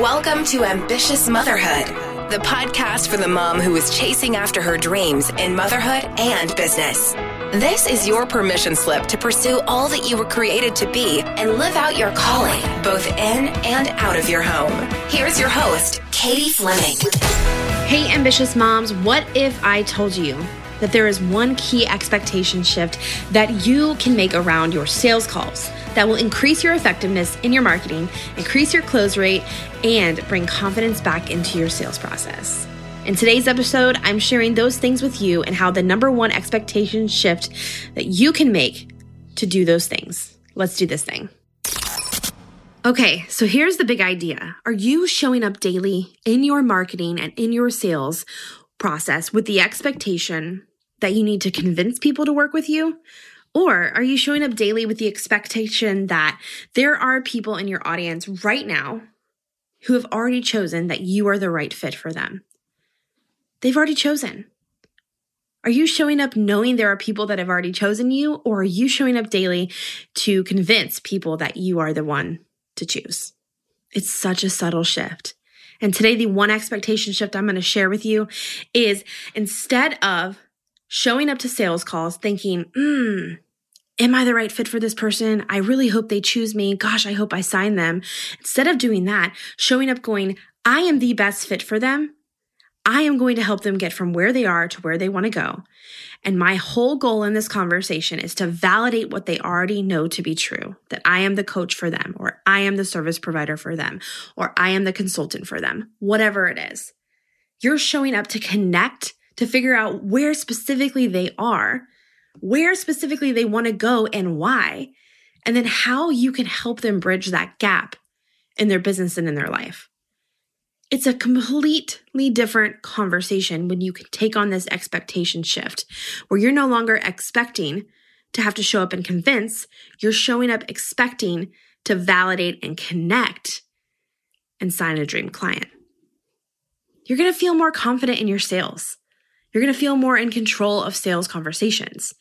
Welcome to Ambitious Motherhood, the podcast for the mom who is chasing after her dreams in motherhood and business. This is your permission slip to pursue all that you were created to be and live out your calling, both in and out of your home. Here's your host, Katie Fleming. Hey, ambitious moms, what if I told you that there is one key expectation shift that you can make around your sales calls that will increase your effectiveness in your marketing, increase your close rate, and bring confidence back into your sales process? In today's episode, I'm sharing those things with you and how the number one expectation shift that you can make to do those things. Let's do this thing. Okay, so here's the big idea. Are you showing up daily in your marketing and in your sales process with the expectation that you need to convince people to work with you? Or are you showing up daily with the expectation that there are people in your audience right now who have already chosen that you are the right fit for them? They've already chosen. Are you showing up knowing there are people that have already chosen you, or are you showing up daily to convince people that you are the one to choose? It's such a subtle shift. And today, the one expectation shift I'm going to share with you is instead of showing up to sales calls thinking, hmm, am I the right fit for this person? I really hope they choose me. Gosh, I hope I sign them. Instead of doing that, showing up going, I am the best fit for them I am going to help them get from where they are to where they want to go. And my whole goal in this conversation is to validate what they already know to be true that I am the coach for them, or I am the service provider for them, or I am the consultant for them, whatever it is. You're showing up to connect, to figure out where specifically they are, where specifically they want to go, and why, and then how you can help them bridge that gap in their business and in their life. It's a completely different conversation when you can take on this expectation shift where you're no longer expecting to have to show up and convince, you're showing up expecting to validate and connect and sign a dream client. You're going to feel more confident in your sales. You're going to feel more in control of sales conversations.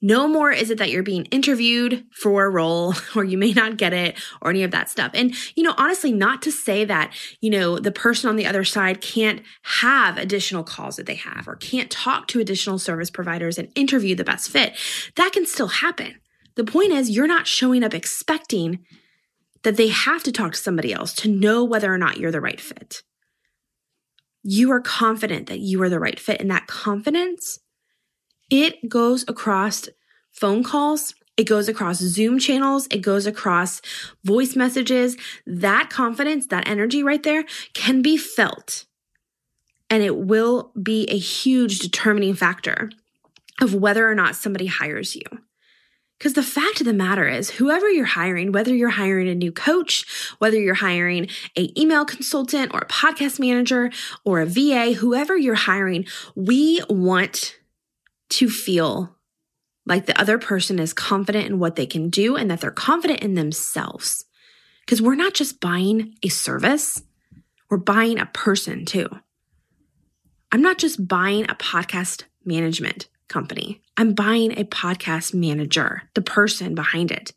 No more is it that you're being interviewed for a role or you may not get it or any of that stuff. And, you know, honestly, not to say that, you know, the person on the other side can't have additional calls that they have or can't talk to additional service providers and interview the best fit. That can still happen. The point is, you're not showing up expecting that they have to talk to somebody else to know whether or not you're the right fit. You are confident that you are the right fit, and that confidence it goes across phone calls, it goes across Zoom channels, it goes across voice messages. That confidence, that energy right there can be felt. And it will be a huge determining factor of whether or not somebody hires you. Because the fact of the matter is, whoever you're hiring, whether you're hiring a new coach, whether you're hiring a email consultant or a podcast manager or a VA, whoever you're hiring, we want to feel like the other person is confident in what they can do and that they're confident in themselves. Because we're not just buying a service, we're buying a person too. I'm not just buying a podcast management company, I'm buying a podcast manager, the person behind it.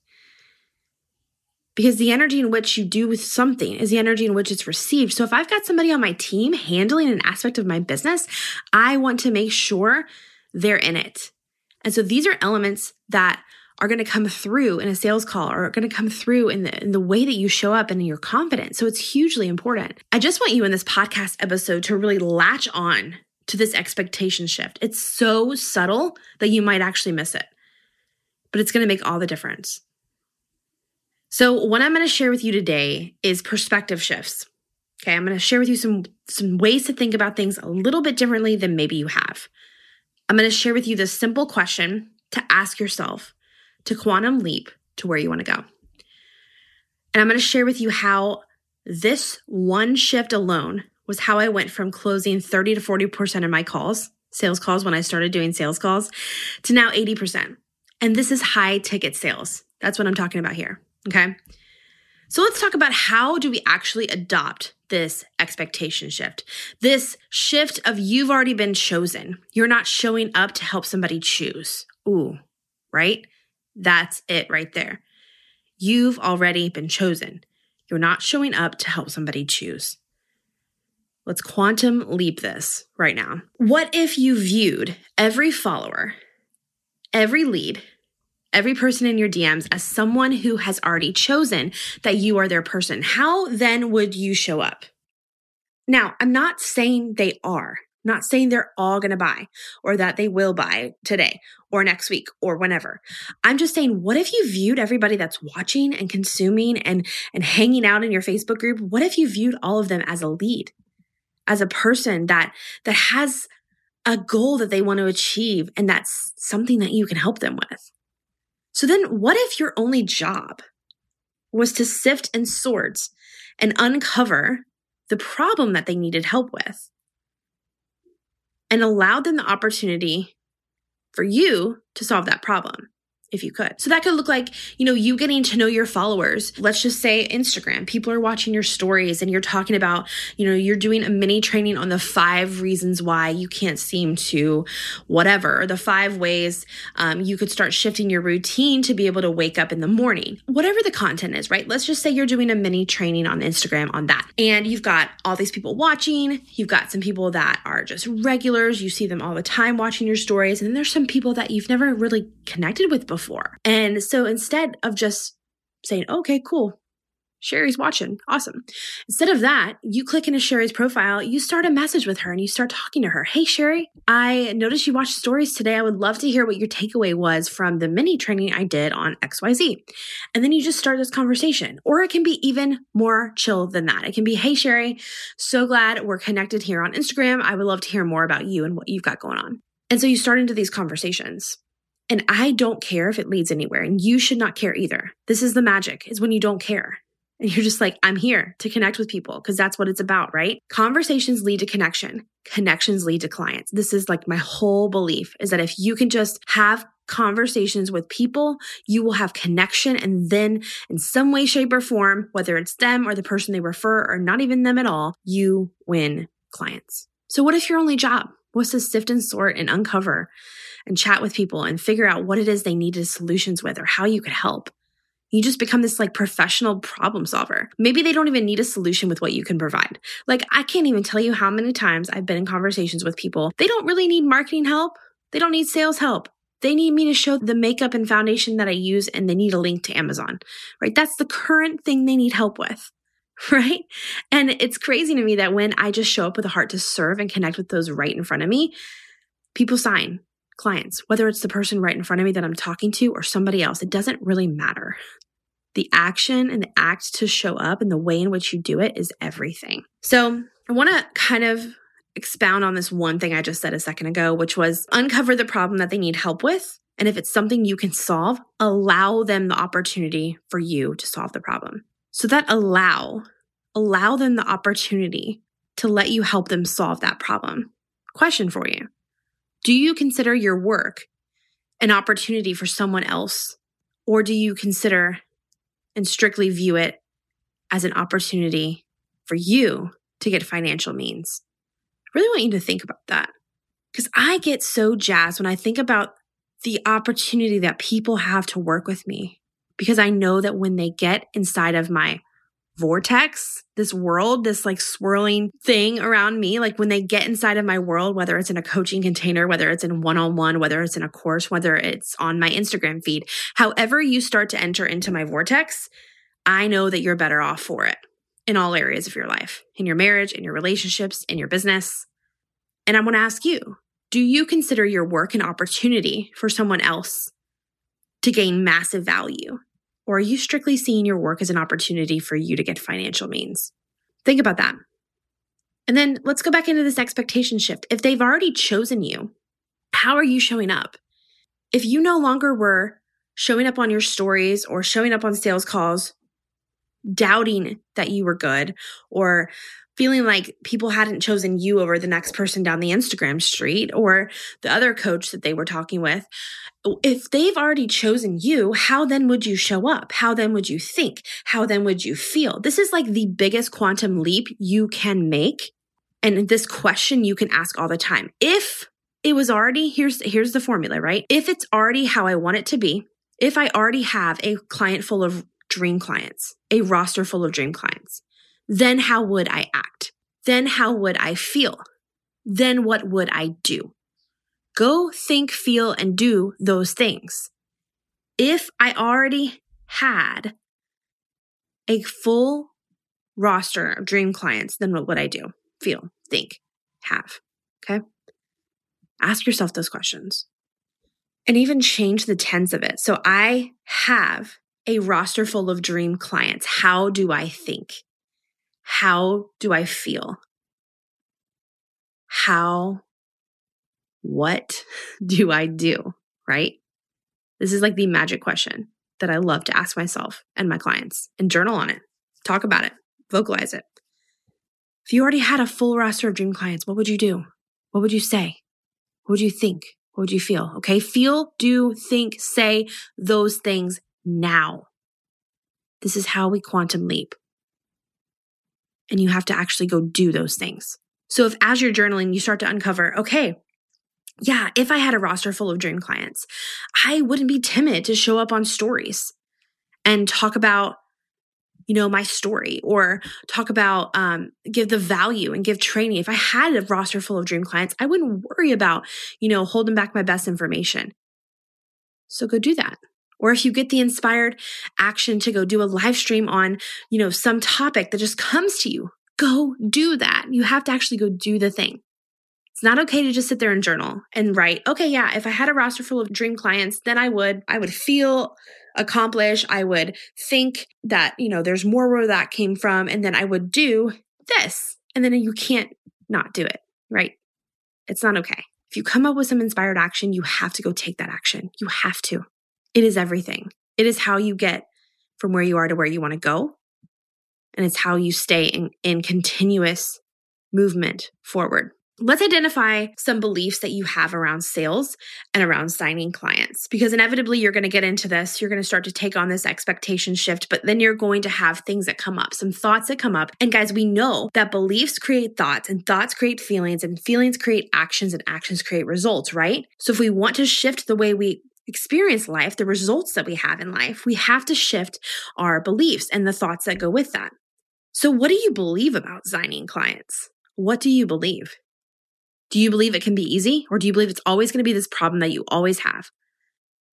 Because the energy in which you do with something is the energy in which it's received. So if I've got somebody on my team handling an aspect of my business, I want to make sure they're in it. And so these are elements that are going to come through in a sales call or are going to come through in the, in the way that you show up and your confidence. So it's hugely important. I just want you in this podcast episode to really latch on to this expectation shift. It's so subtle that you might actually miss it, but it's going to make all the difference. So what I'm going to share with you today is perspective shifts. Okay, I'm going to share with you some some ways to think about things a little bit differently than maybe you have. I'm going to share with you this simple question to ask yourself to quantum leap to where you want to go. And I'm going to share with you how this one shift alone was how I went from closing 30 to 40% of my calls, sales calls when I started doing sales calls, to now 80%. And this is high ticket sales. That's what I'm talking about here. Okay. So let's talk about how do we actually adopt this expectation shift. This shift of you've already been chosen. You're not showing up to help somebody choose. Ooh, right? That's it right there. You've already been chosen. you're not showing up to help somebody choose. Let's quantum leap this right now. What if you viewed every follower, every lead, every person in your DMs as someone who has already chosen that you are their person? How then would you show up? Now, I'm not saying they are, not saying they're all going to buy or that they will buy today or next week or whenever. I'm just saying, what if you viewed everybody that's watching and consuming and, and hanging out in your Facebook group? What if you viewed all of them as a lead, as a person that, that has a goal that they want to achieve and that's something that you can help them with? So then what if your only job was to sift and sort and uncover the problem that they needed help with and allowed them the opportunity for you to solve that problem if you could. So that could look like, you know, you getting to know your followers. Let's just say Instagram. People are watching your stories and you're talking about, you know, you're doing a mini training on the five reasons why you can't seem to whatever, or the five ways um, you could start shifting your routine to be able to wake up in the morning. Whatever the content is, right? Let's just say you're doing a mini training on Instagram on that. And you've got all these people watching. You've got some people that are just regulars. You see them all the time watching your stories. And then there's some people that you've never really connected with before before. And so instead of just saying, okay, cool, Sherry's watching. Awesome. Instead of that, you click into Sherry's profile, you start a message with her and you start talking to her. Hey, Sherry, I noticed you watched stories today. I would love to hear what your takeaway was from the mini training I did on XYZ. And then you just start this conversation. Or it can be even more chill than that. It can be, Hey, Sherry, so glad we're connected here on Instagram. I would love to hear more about you and what you've got going on. And so you start into these conversations. And I don't care if it leads anywhere and you should not care either. This is the magic is when you don't care. And you're just like, I'm here to connect with people because that's what it's about, right? Conversations lead to connection. Connections lead to clients. This is like my whole belief is that if you can just have conversations with people, you will have connection. And then in some way, shape or form, whether it's them or the person they refer or not even them at all, you win clients. So what if your only job was to sift and sort and uncover and chat with people and figure out what it is they needed solutions with or how you could help. You just become this like professional problem solver. Maybe they don't even need a solution with what you can provide. Like, I can't even tell you how many times I've been in conversations with people. They don't really need marketing help. They don't need sales help. They need me to show the makeup and foundation that I use and they need a link to Amazon, right? That's the current thing they need help with, right? And it's crazy to me that when I just show up with a heart to serve and connect with those right in front of me, people sign clients, whether it's the person right in front of me that I'm talking to or somebody else, it doesn't really matter. The action and the act to show up and the way in which you do it is everything. So I want to kind of expound on this one thing I just said a second ago, which was uncover the problem that they need help with. And if it's something you can solve, allow them the opportunity for you to solve the problem. So that allow, allow them the opportunity to let you help them solve that problem. Question for you do you consider your work an opportunity for someone else? Or do you consider and strictly view it as an opportunity for you to get financial means? I really want you to think about that because I get so jazzed when I think about the opportunity that people have to work with me because I know that when they get inside of my vortex, this world, this like swirling thing around me. Like when they get inside of my world, whether it's in a coaching container, whether it's in one on one, whether it's in a course, whether it's on my Instagram feed, however you start to enter into my vortex, I know that you're better off for it in all areas of your life, in your marriage, in your relationships, in your business. And I want to ask you, do you consider your work an opportunity for someone else to gain massive value? Or are you strictly seeing your work as an opportunity for you to get financial means? Think about that. And then let's go back into this expectation shift. If they've already chosen you, how are you showing up? If you no longer were showing up on your stories or showing up on sales calls, doubting that you were good or feeling like people hadn't chosen you over the next person down the Instagram street or the other coach that they were talking with. If they've already chosen you, how then would you show up? How then would you think? How then would you feel? This is like the biggest quantum leap you can make. And this question you can ask all the time. If it was already, here's, here's the formula, right? If it's already how I want it to be, if I already have a client full of dream clients, a roster full of dream clients, then how would I act? Then how would I feel? Then what would I do? Go think, feel, and do those things. If I already had a full roster of dream clients, then what would I do? Feel, think, have. Okay. Ask yourself those questions and even change the tense of it. So I have a roster full of dream clients. How do I think? How do I feel? How, what do I do? Right? This is like the magic question that I love to ask myself and my clients and journal on it, talk about it, vocalize it. If you already had a full roster of dream clients, what would you do? What would you say? What would you think? What would you feel? Okay. Feel, do, think, say those things now. This is how we quantum leap. And you have to actually go do those things. So if as you're journaling, you start to uncover, okay, yeah, if I had a roster full of dream clients, I wouldn't be timid to show up on stories and talk about, you know, my story or talk about, um, give the value and give training. If I had a roster full of dream clients, I wouldn't worry about, you know, holding back my best information. So go do that. Or if you get the inspired action to go do a live stream on, you know, some topic that just comes to you, go do that. You have to actually go do the thing. It's not okay to just sit there and journal and write, okay, yeah, if I had a roster full of dream clients, then I would, I would feel accomplished. I would think that, you know, there's more where that came from. And then I would do this. And then you can't not do it, right? It's not okay. If you come up with some inspired action, you have to go take that action. You have to. It is everything. It is how you get from where you are to where you want to go. And it's how you stay in, in continuous movement forward. Let's identify some beliefs that you have around sales and around signing clients because inevitably you're going to get into this. You're going to start to take on this expectation shift, but then you're going to have things that come up, some thoughts that come up. And guys, we know that beliefs create thoughts and thoughts create feelings and feelings create actions and actions create results, right? So if we want to shift the way we experience life, the results that we have in life, we have to shift our beliefs and the thoughts that go with that. So, what do you believe about signing clients? What do you believe? Do you believe it can be easy or do you believe it's always going to be this problem that you always have?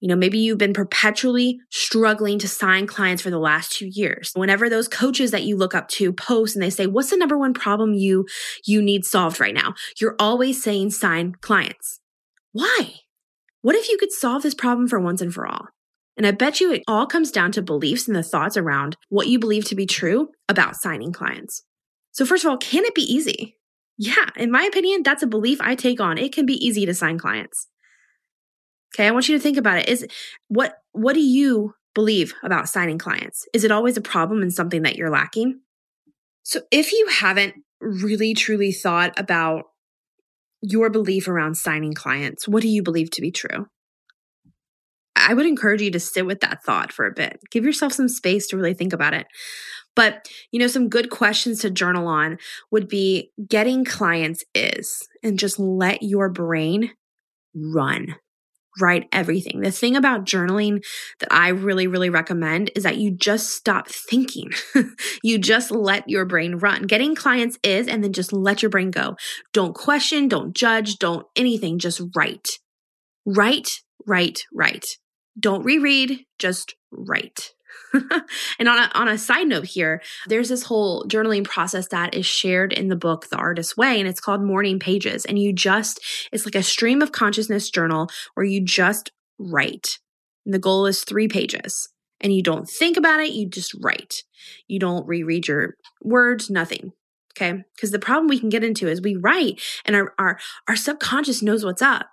You know, maybe you've been perpetually struggling to sign clients for the last two years. Whenever those coaches that you look up to post and they say, what's the number one problem you, you need solved right now? You're always saying sign clients. Why? What if you could solve this problem for once and for all? And I bet you it all comes down to beliefs and the thoughts around what you believe to be true about signing clients. So first of all, can it be easy? Yeah, in my opinion, that's a belief I take on. It can be easy to sign clients. Okay, I want you to think about it. Is what what do you believe about signing clients? Is it always a problem and something that you're lacking? So if you haven't really truly thought about your belief around signing clients, what do you believe to be true? I would encourage you to sit with that thought for a bit. Give yourself some space to really think about it. But, you know, some good questions to journal on would be getting clients is, and just let your brain run. Write everything. The thing about journaling that I really, really recommend is that you just stop thinking. you just let your brain run. Getting clients is, and then just let your brain go. Don't question, don't judge, don't anything. Just write. Write, write, write. Don't reread, just write. and on a, on a side note here, there's this whole journaling process that is shared in the book, The Artist's Way, and it's called Morning Pages. And you just, it's like a stream of consciousness journal where you just write. And the goal is three pages. And you don't think about it, you just write. You don't reread your words, nothing. Okay. Because the problem we can get into is we write and our, our, our subconscious knows what's up.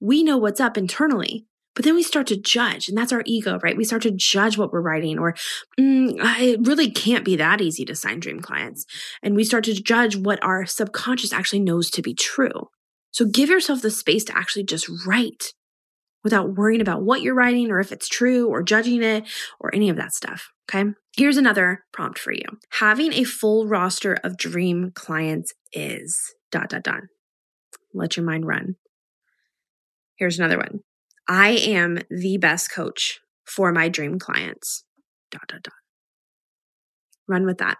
We know what's up internally. But then we start to judge, and that's our ego, right? We start to judge what we're writing, or mm, it really can't be that easy to sign dream clients. And we start to judge what our subconscious actually knows to be true. So give yourself the space to actually just write without worrying about what you're writing or if it's true or judging it or any of that stuff. Okay. Here's another prompt for you having a full roster of dream clients is dot, dot, dot. Let your mind run. Here's another one I am the best coach for my dream clients. Dot, dot, dot. Run with that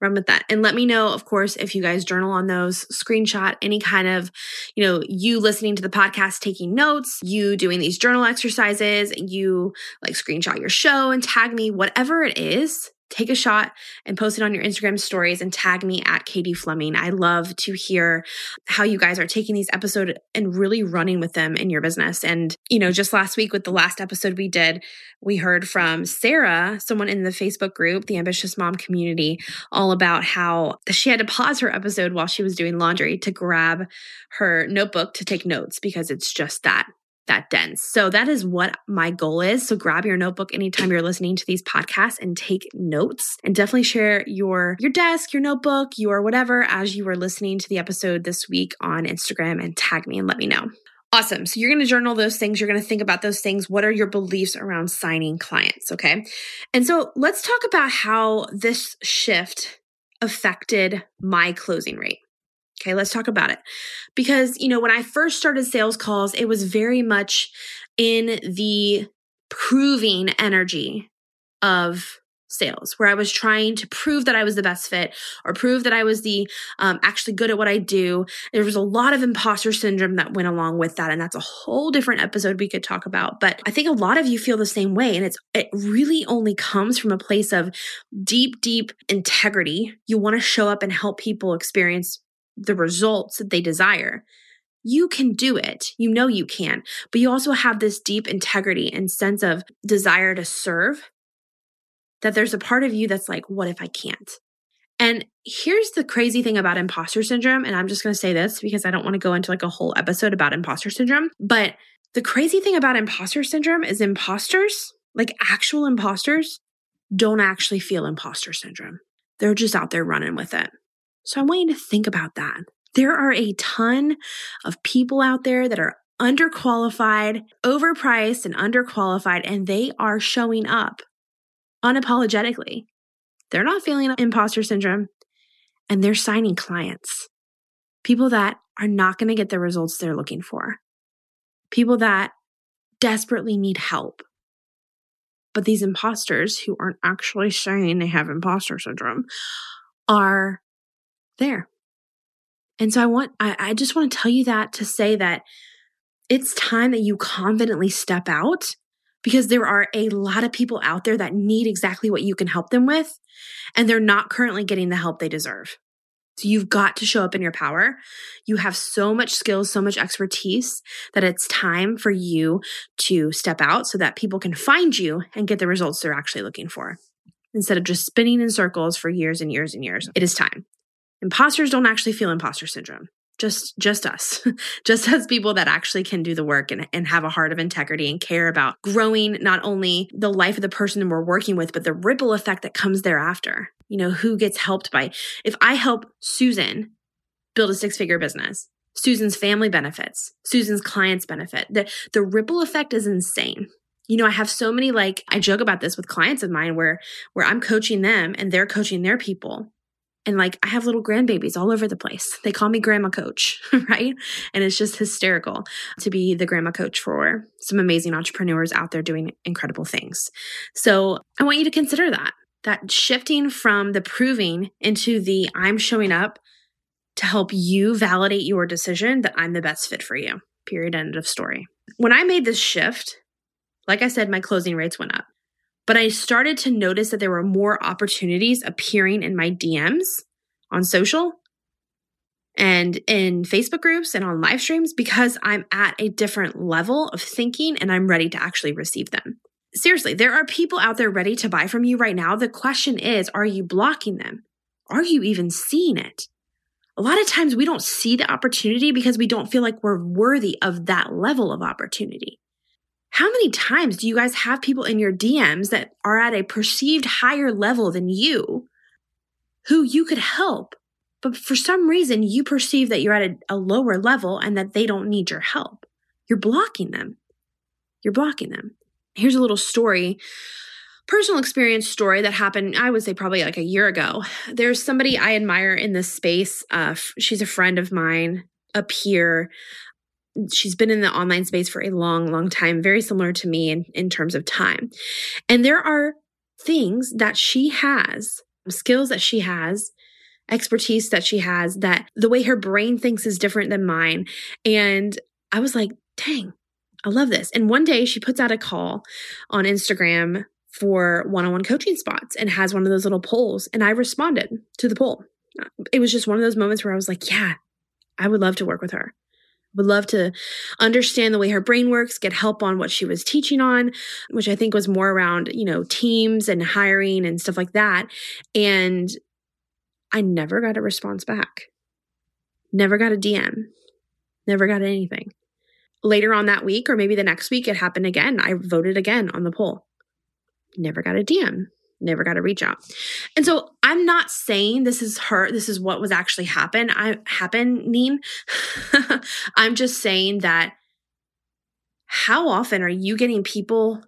run with that and let me know of course if you guys journal on those screenshot any kind of you know you listening to the podcast taking notes you doing these journal exercises you like screenshot your show and tag me whatever it is take a shot and post it on your Instagram stories and tag me at Katie Fleming. I love to hear how you guys are taking these episodes and really running with them in your business. And, you know, just last week with the last episode we did, we heard from Sarah, someone in the Facebook group, the Ambitious Mom community, all about how she had to pause her episode while she was doing laundry to grab her notebook to take notes because it's just that that dense. So that is what my goal is. So grab your notebook anytime you're listening to these podcasts and take notes and definitely share your your desk, your notebook, your whatever as you are listening to the episode this week on Instagram and tag me and let me know. Awesome. So you're going to journal those things. You're going to think about those things. What are your beliefs around signing clients? Okay. And so let's talk about how this shift affected my closing rate. Okay, let's talk about it. Because, you know, when I first started sales calls, it was very much in the proving energy of sales where i was trying to prove that i was the best fit or prove that i was the um, actually good at what i do there was a lot of imposter syndrome that went along with that and that's a whole different episode we could talk about but i think a lot of you feel the same way and it's it really only comes from a place of deep deep integrity you want to show up and help people experience the results that they desire, you can do it. You know you can, but you also have this deep integrity and sense of desire to serve that there's a part of you that's like, what if I can't? And here's the crazy thing about imposter syndrome. And I'm just going to say this because I don't want to go into like a whole episode about imposter syndrome. But the crazy thing about imposter syndrome is imposters, like actual imposters, don't actually feel imposter syndrome. They're just out there running with it. So I want you to think about that. There are a ton of people out there that are underqualified, overpriced, and underqualified, and they are showing up unapologetically. They're not feeling imposter syndrome and they're signing clients. People that are not going to get the results they're looking for. People that desperately need help. But these imposters who aren't actually saying they have imposter syndrome are there. And so I want, I, I just want to tell you that to say that it's time that you confidently step out because there are a lot of people out there that need exactly what you can help them with, and they're not currently getting the help they deserve. So you've got to show up in your power. You have so much skills, so much expertise that it's time for you to step out so that people can find you and get the results they're actually looking for. Instead of just spinning in circles for years and years and years, it is time. Imposters don't actually feel imposter syndrome. Just just us. just as people that actually can do the work and, and have a heart of integrity and care about growing not only the life of the person we're working with, but the ripple effect that comes thereafter. You know, who gets helped by if I help Susan build a six-figure business, Susan's family benefits, Susan's clients benefit. The the ripple effect is insane you know i have so many like i joke about this with clients of mine where where i'm coaching them and they're coaching their people and like, I have little grandbabies all over the place. They call me grandma coach, right? And it's just hysterical to be the grandma coach for some amazing entrepreneurs out there doing incredible things. So I want you to consider that, that shifting from the proving into the I'm showing up to help you validate your decision that I'm the best fit for you. Period. End of story. When I made this shift, like I said, my closing rates went up. But I started to notice that there were more opportunities appearing in my DMs on social and in Facebook groups and on live streams because I'm at a different level of thinking and I'm ready to actually receive them. Seriously, there are people out there ready to buy from you right now. The question is, are you blocking them? Are you even seeing it? A lot of times we don't see the opportunity because we don't feel like we're worthy of that level of opportunity. How many times do you guys have people in your DMs that are at a perceived higher level than you who you could help, but for some reason you perceive that you're at a, a lower level and that they don't need your help? You're blocking them. You're blocking them. Here's a little story personal experience story that happened i would say probably like a year ago there's somebody i admire in this space uh, she's a friend of mine a peer she's been in the online space for a long, long time, very similar to me in, in terms of time. And there are things that she has, skills that she has, expertise that she has, that the way her brain thinks is different than mine. And I was like, dang, I love this. And one day she puts out a call on Instagram for one on one coaching spots and has one of those little polls. And I responded to the poll. It was just one of those moments where I was like, yeah, I would love to work with her. Would love to understand the way her brain works, get help on what she was teaching on, which I think was more around, you know, teams and hiring and stuff like that. And I never got a response back. Never got a DM. Never got anything. Later on that week, or maybe the next week, it happened again. I voted again on the poll. Never got a DM. Never got a reach out. And so I'm not saying this is her, this is what was actually happen. I happening. I'm just saying that how often are you getting people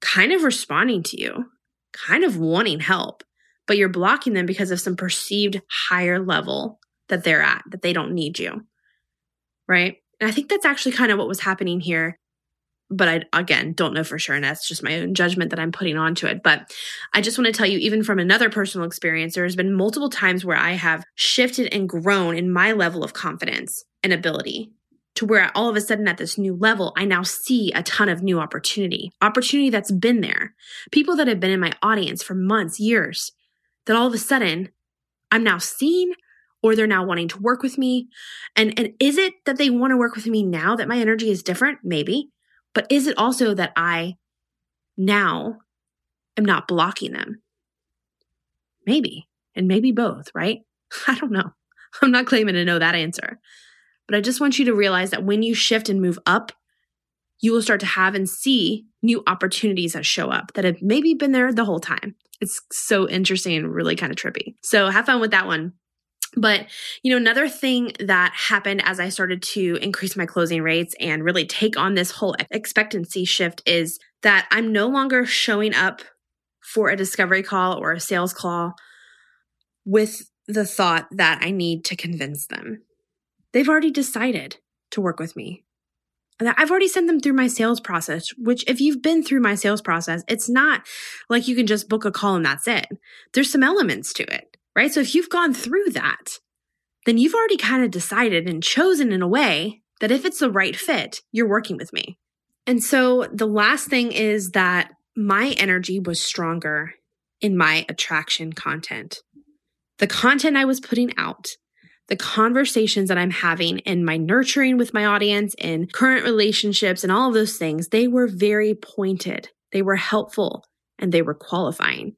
kind of responding to you, kind of wanting help, but you're blocking them because of some perceived higher level that they're at, that they don't need you. Right. And I think that's actually kind of what was happening here. But I, again, don't know for sure. And that's just my own judgment that I'm putting onto it. But I just want to tell you, even from another personal experience, there's been multiple times where I have shifted and grown in my level of confidence and ability to where all of a sudden at this new level, I now see a ton of new opportunity, opportunity that's been there. People that have been in my audience for months, years, that all of a sudden I'm now seeing or they're now wanting to work with me. And, and is it that they want to work with me now that my energy is different? Maybe. But is it also that I now am not blocking them? Maybe. And maybe both, right? I don't know. I'm not claiming to know that answer. But I just want you to realize that when you shift and move up, you will start to have and see new opportunities that show up that have maybe been there the whole time. It's so interesting and really kind of trippy. So have fun with that one. But, you know, another thing that happened as I started to increase my closing rates and really take on this whole expectancy shift is that I'm no longer showing up for a discovery call or a sales call with the thought that I need to convince them. They've already decided to work with me. I've already sent them through my sales process, which if you've been through my sales process, it's not like you can just book a call and that's it. There's some elements to it, right? So if you've gone through that, then you've already kind of decided and chosen in a way that if it's the right fit, you're working with me. And so the last thing is that my energy was stronger in my attraction content. The content I was putting out the conversations that I'm having in my nurturing with my audience in current relationships and all of those things, they were very pointed. They were helpful and they were qualifying.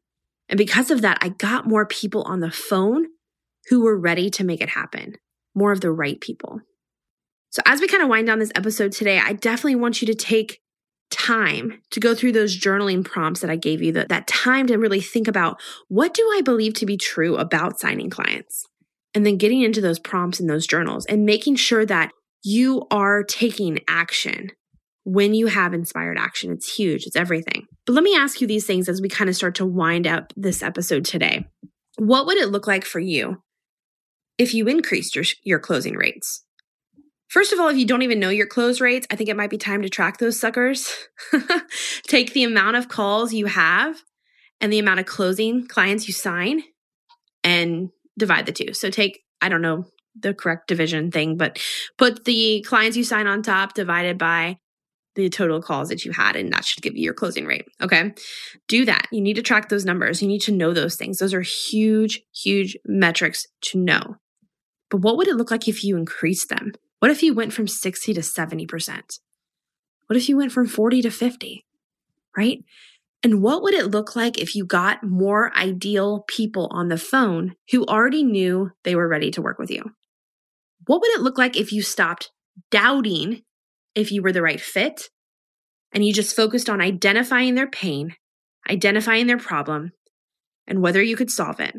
And because of that, I got more people on the phone who were ready to make it happen, more of the right people. So, as we kind of wind down this episode today, I definitely want you to take time to go through those journaling prompts that I gave you, that, that time to really think about what do I believe to be true about signing clients? and then getting into those prompts in those journals and making sure that you are taking action when you have inspired action. It's huge, it's everything. But let me ask you these things as we kind of start to wind up this episode today. What would it look like for you if you increased your, your closing rates? First of all, if you don't even know your close rates, I think it might be time to track those suckers. Take the amount of calls you have and the amount of closing clients you sign and divide the two. So take, I don't know the correct division thing, but put the clients you sign on top divided by the total calls that you had, and that should give you your closing rate. Okay. Do that. You need to track those numbers. You need to know those things. Those are huge, huge metrics to know. But what would it look like if you increased them? What if you went from 60 to 70%? What if you went from 40 to 50? Right? And what would it look like if you got more ideal people on the phone who already knew they were ready to work with you? What would it look like if you stopped doubting if you were the right fit and you just focused on identifying their pain, identifying their problem, and whether you could solve it?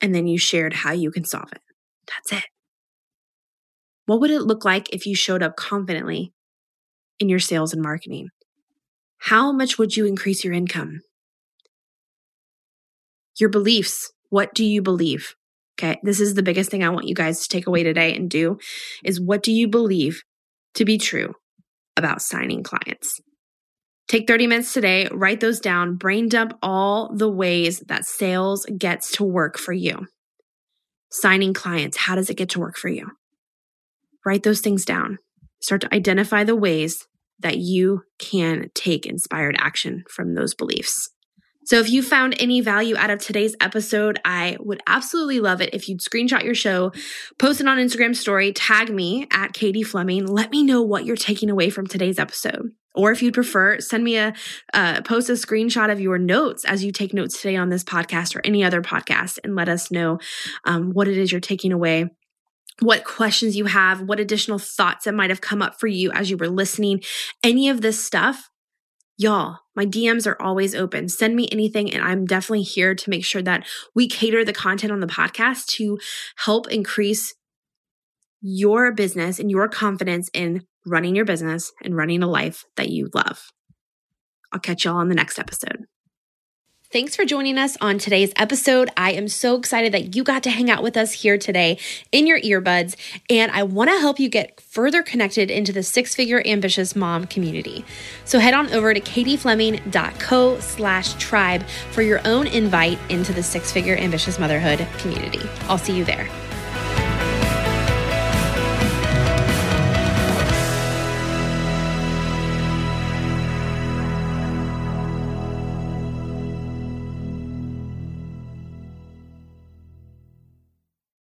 And then you shared how you can solve it. That's it. What would it look like if you showed up confidently in your sales and marketing? How much would you increase your income? Your beliefs. What do you believe? Okay. This is the biggest thing I want you guys to take away today and do is what do you believe to be true about signing clients? Take 30 minutes today, write those down, brain dump all the ways that sales gets to work for you. Signing clients, how does it get to work for you? Write those things down. Start to identify the ways that you can take inspired action from those beliefs. So if you found any value out of today's episode, I would absolutely love it if you'd screenshot your show, post it on Instagram story, tag me at Katie Fleming. Let me know what you're taking away from today's episode. Or if you'd prefer, send me a uh, post a screenshot of your notes as you take notes today on this podcast or any other podcast, and let us know um, what it is you're taking away what questions you have, what additional thoughts that might have come up for you as you were listening, any of this stuff, Y'all, my DMs are always open. Send me anything, and I'm definitely here to make sure that we cater the content on the podcast to help increase your business and your confidence in running your business and running a life that you love. I'll catch y'all on the next episode. Thanks for joining us on today's episode. I am so excited that you got to hang out with us here today in your earbuds, and I want to help you get further connected into the six figure ambitious mom community. So head on over to katiefleming.co slash tribe for your own invite into the six figure ambitious motherhood community. I'll see you there.